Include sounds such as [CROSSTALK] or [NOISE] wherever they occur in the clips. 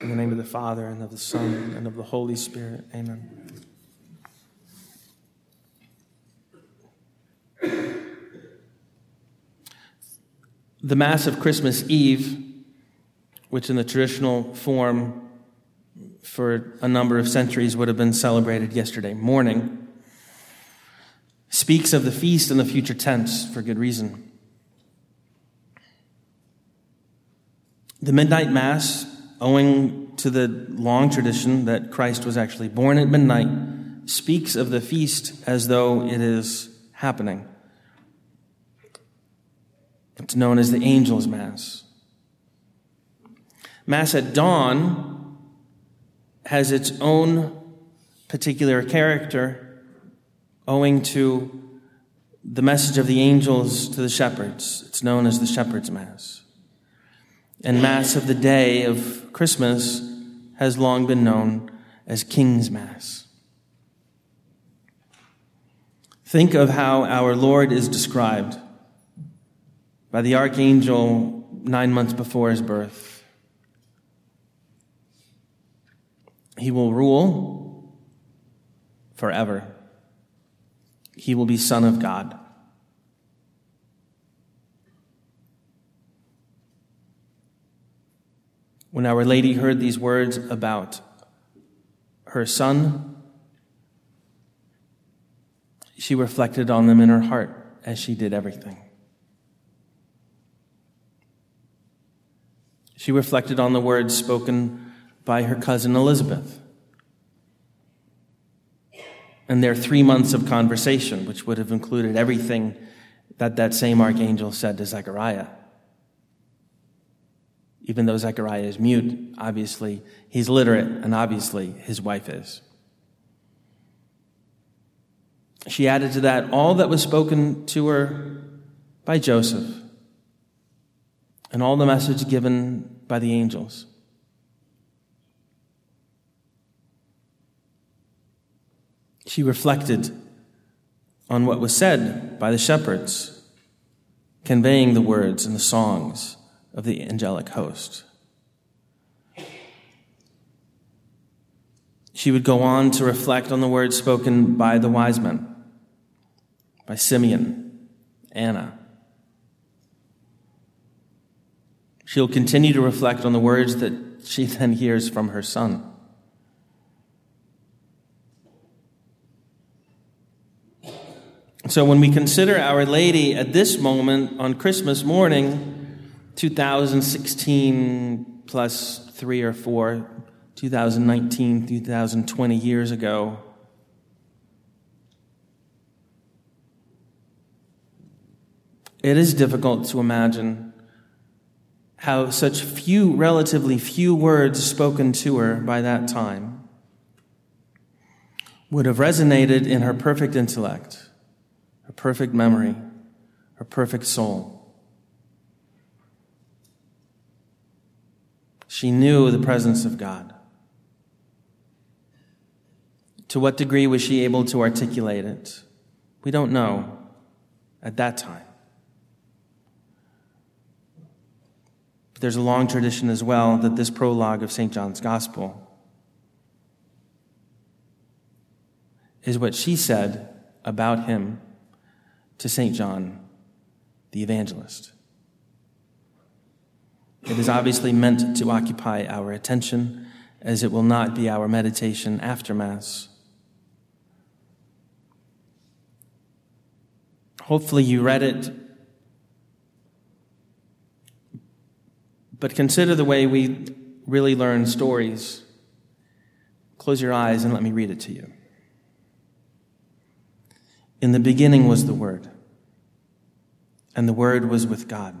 In the name of the Father, and of the Son, and of the Holy Spirit. Amen. The Mass of Christmas Eve, which in the traditional form for a number of centuries would have been celebrated yesterday morning, speaks of the feast in the future tense for good reason. The Midnight Mass, owing to the long tradition that Christ was actually born at midnight, speaks of the feast as though it is happening. It's known as the Angel's Mass. Mass at dawn has its own particular character owing to the message of the angels to the shepherds. It's known as the Shepherd's Mass. And Mass of the day of Christmas has long been known as King's Mass. Think of how our Lord is described by the archangel nine months before his birth. He will rule forever. He will be Son of God. When Our Lady heard these words about her son, she reflected on them in her heart as she did everything. She reflected on the words spoken by her cousin Elizabeth and their three months of conversation, which would have included everything that that same archangel said to Zechariah. Even though Zechariah is mute, obviously he's literate, and obviously his wife is. She added to that all that was spoken to her by Joseph and all the message given by the angels. She reflected on what was said by the shepherds, conveying the words and the songs of the angelic host. She would go on to reflect on the words spoken by the wise men, by Simeon, Anna, She'll continue to reflect on the words that she [LAUGHS] then hears from her son. So, when we consider Our Lady at this moment on Christmas morning, 2016 plus three or four, 2019, 2020 years ago, it is difficult to imagine how such few, relatively few words spoken to her by that time would have resonated in her perfect intellect, her perfect memory, her perfect soul. She knew the presence of God. To what degree was she able to articulate it? We don't know at that time. But there's a long tradition as well that this prologue of St. John's Gospel is what she said about him to St. John the evangelist. It is obviously meant to occupy our attention, as it will not be our meditation after Mass. Hopefully, you read it But consider the way we really learn stories. Close your eyes and let me read it to you. In the beginning was the Word, and the Word was with God,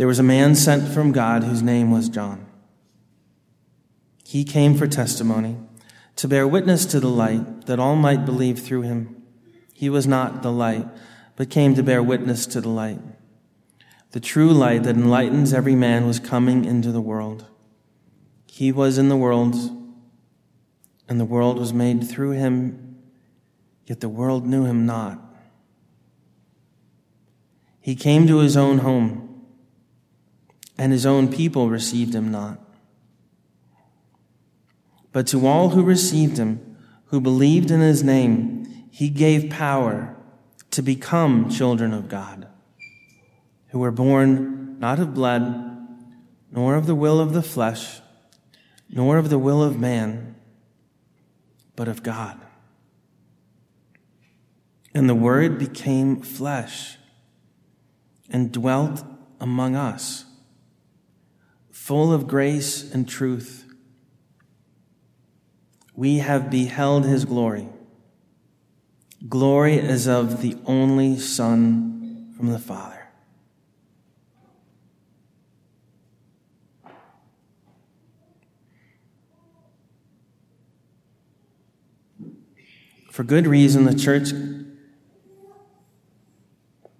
There was a man sent from God whose name was John. He came for testimony, to bear witness to the light, that all might believe through him. He was not the light, but came to bear witness to the light. The true light that enlightens every man was coming into the world. He was in the world, and the world was made through him, yet the world knew him not. He came to his own home, and his own people received him not. But to all who received him, who believed in his name, he gave power to become children of God, who were born not of blood, nor of the will of the flesh, nor of the will of man, but of God. And the Word became flesh and dwelt among us, full of grace and truth. We have beheld his glory Glory as of the only Son from the Father. For good reason, the church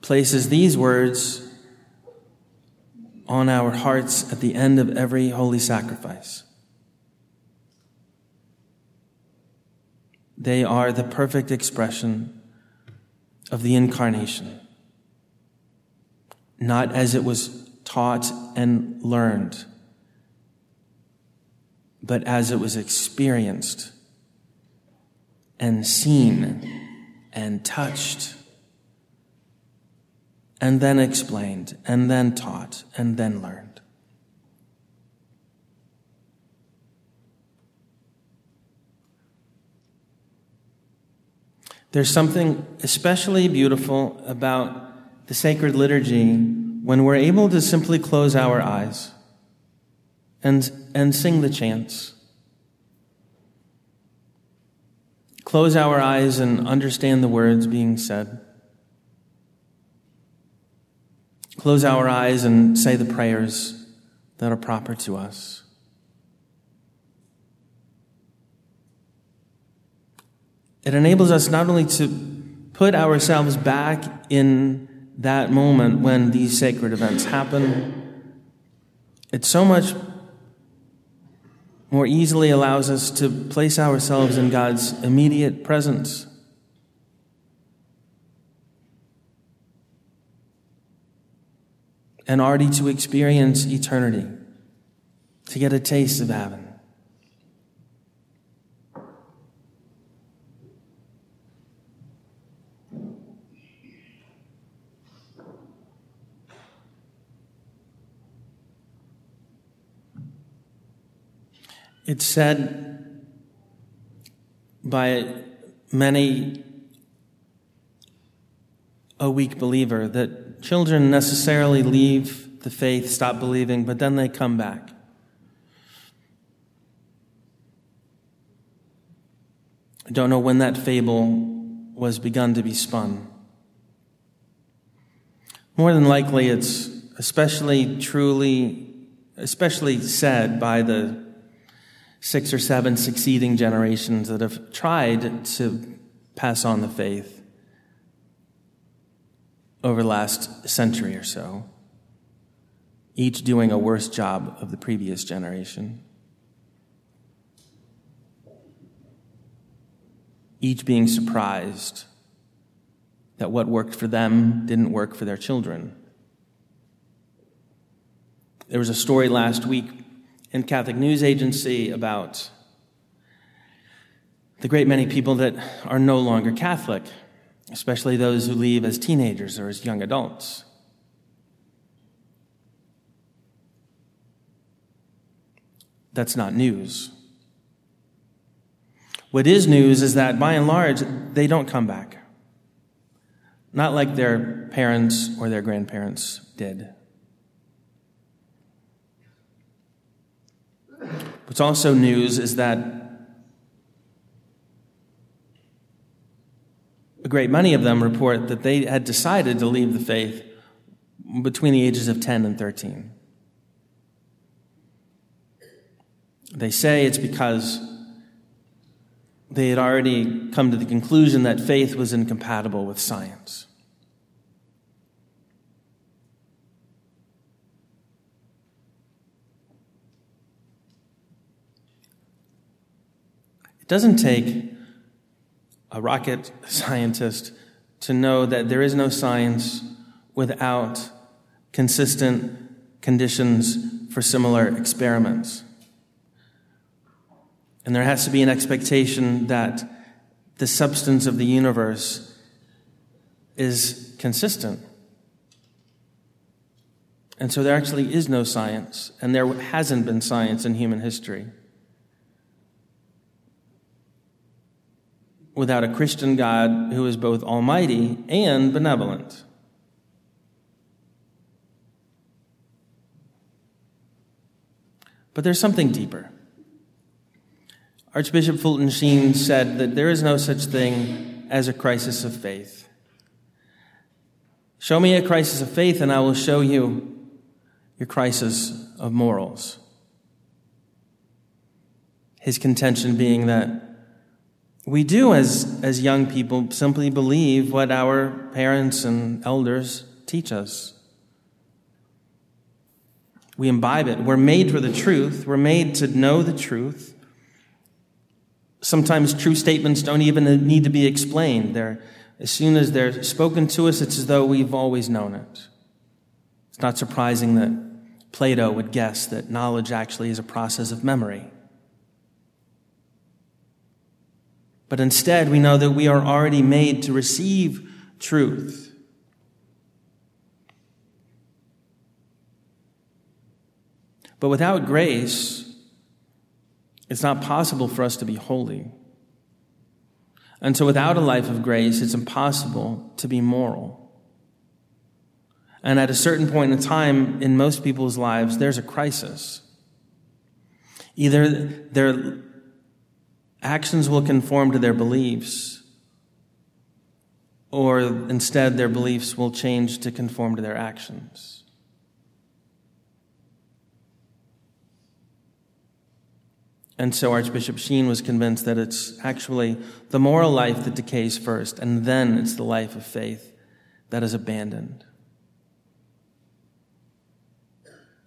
places these words on our hearts at the end of every holy sacrifice. They are the perfect expression of the incarnation, not as it was taught and learned, but as it was experienced and seen and touched and then explained and then taught and then learned. There's something especially beautiful about the sacred liturgy when we're able to simply close our eyes and, and sing the chants. Close our eyes and understand the words being said. Close our eyes and say the prayers that are proper to us. It enables us not only to put ourselves back in that moment when these sacred events happen, it so much more easily allows us to place ourselves in God's immediate presence. And already to experience eternity, to get a taste of heaven. It's said by many a weak believer that children necessarily leave the faith, stop believing, but then they come back. I don't know when that fable was begun to be spun. More than likely, it's especially truly, especially said by the six or seven succeeding generations that have tried to pass on the faith over the last century or so, each doing a worse job of the previous generation. Each being surprised that what worked for them didn't work for their children. There was a story last week in Catholic News Agency about the great many people that are no longer Catholic, especially those who leave as teenagers or as young adults. That's not news. What is news is that by and large, they don't come back. Not like their parents or their grandparents did. What's also news is that a great many of them report that they had decided to leave the faith between the ages of 10 and 13. They say it's because they had already come to the conclusion that faith was incompatible with science. It doesn't take a rocket scientist to know that there is no science without consistent conditions for similar experiments. And there has to be an expectation that the substance of the universe is consistent. And so there actually is no science, and there hasn't been science in human history. Without a Christian God who is both almighty and benevolent. But there's something deeper. Archbishop Fulton Sheen said that there is no such thing as a crisis of faith. Show me a crisis of faith, and I will show you your crisis of morals. His contention being that we do, as, as young people, simply believe what our parents and elders teach us. We imbibe it. We're made for the truth. We're made to know the truth. Sometimes true statements don't even need to be explained. They're, as soon as they're spoken to us, it's as though we've always known it. It's not surprising that Plato would guess that knowledge actually is a process of memory. But instead, we know that we are already made to receive truth. But without grace, it's not possible for us to be holy. And so, without a life of grace, it's impossible to be moral. And at a certain point in time in most people's lives, there's a crisis. Either their actions will conform to their beliefs, or instead their beliefs will change to conform to their actions. And so Archbishop Sheen was convinced that it's actually the moral life that decays first, and then it's the life of faith that is abandoned.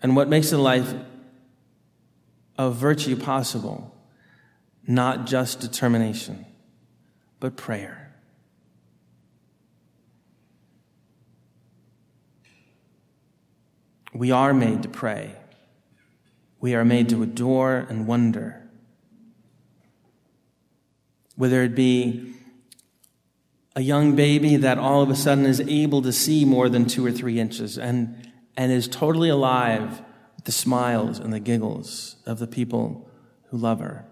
And what makes a life of virtue possible? Not just determination, but prayer. We are made to pray. We are made to adore and wonder whether it be a young baby that all of a sudden is able to see more than two or three inches and, and is totally alive with the smiles and the giggles of the people who love her.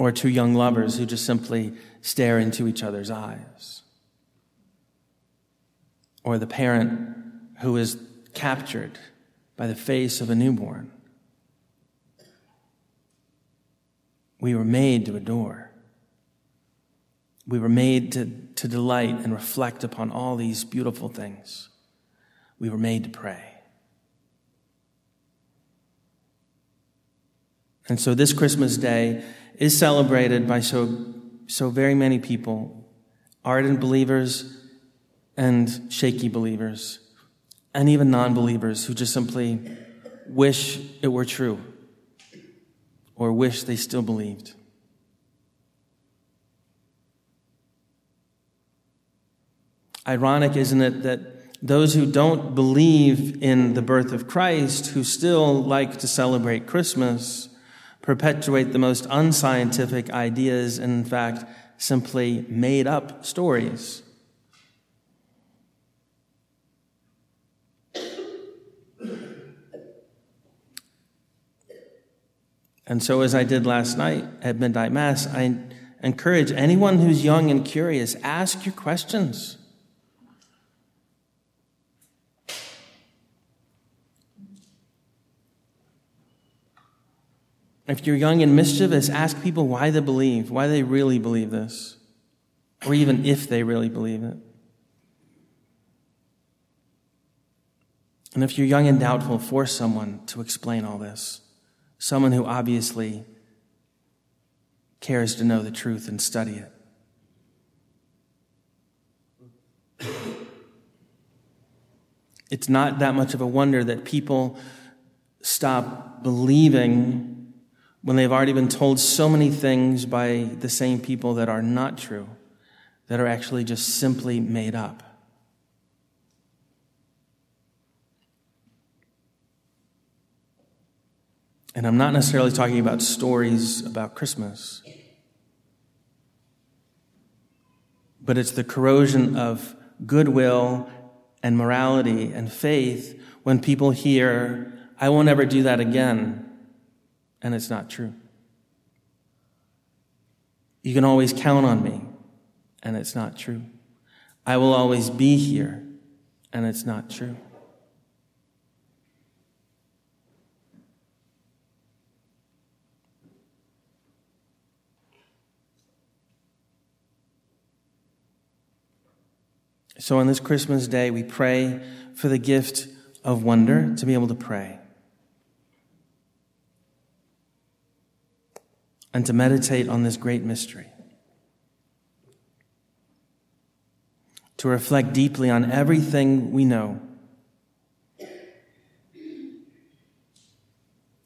Or two young lovers who just simply stare into each other's eyes. Or the parent who is captured by the face of a newborn. We were made to adore. We were made to, to delight and reflect upon all these beautiful things. We were made to pray. And so this Christmas day is celebrated by so, so very many people, ardent believers and shaky believers, and even non believers who just simply wish it were true or wish they still believed. Ironic, isn't it, that those who don't believe in the birth of Christ, who still like to celebrate Christmas, perpetuate the most unscientific ideas and, in fact, simply made up stories. And so, as I did last night at Midnight Mass, I encourage anyone who's young and curious, ask your questions. If you're young and mischievous, ask people why they believe, why they really believe this, or even if they really believe it. And if you're young and doubtful, force someone to explain all this. Someone who obviously cares to know the truth and study it. It's not that much of a wonder that people stop believing when they've already been told so many things by the same people that are not true, that are actually just simply made up. And I'm not necessarily talking about stories about Christmas, but it's the corrosion of goodwill and morality and faith when people hear, I won't ever do that again, and it's not true. You can always count on me, and it's not true. I will always be here, and it's not true. So on this Christmas day, we pray for the gift of wonder to be able to pray and to meditate on this great mystery. To reflect deeply on everything we know.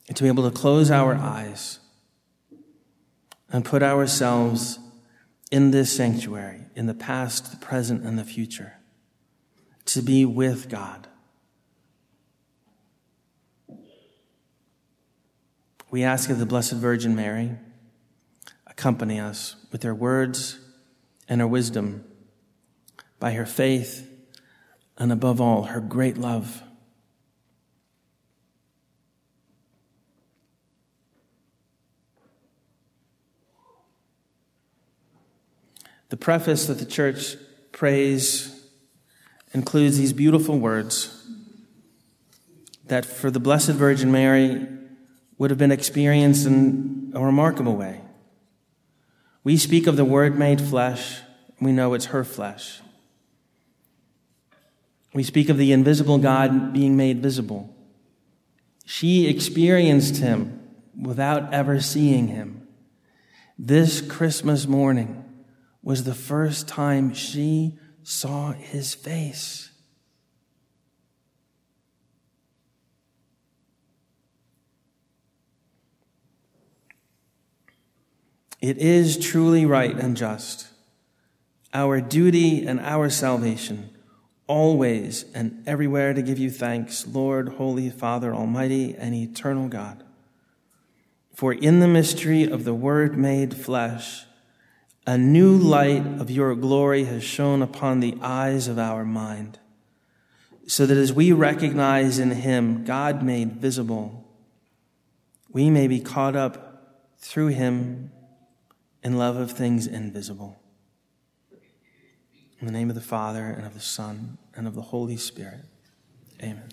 And to be able to close our eyes and put ourselves in this sanctuary in the past, the present, and the future, to be with God. We ask of the Blessed Virgin Mary, accompany us with her words and her wisdom, by her faith, and above all, her great love. The preface that the church prays includes these beautiful words that for the Blessed Virgin Mary would have been experienced in a remarkable way. We speak of the Word made flesh, we know it's her flesh. We speak of the invisible God being made visible. She experienced him without ever seeing him. This Christmas morning, was the first time she saw his face. It is truly right and just, our duty and our salvation, always and everywhere to give you thanks, Lord, Holy Father, Almighty and Eternal God. For in the mystery of the Word made flesh, a new light of your glory has shone upon the eyes of our mind, so that as we recognize in him God made visible, we may be caught up through him in love of things invisible. In the name of the Father, and of the Son, and of the Holy Spirit. Amen.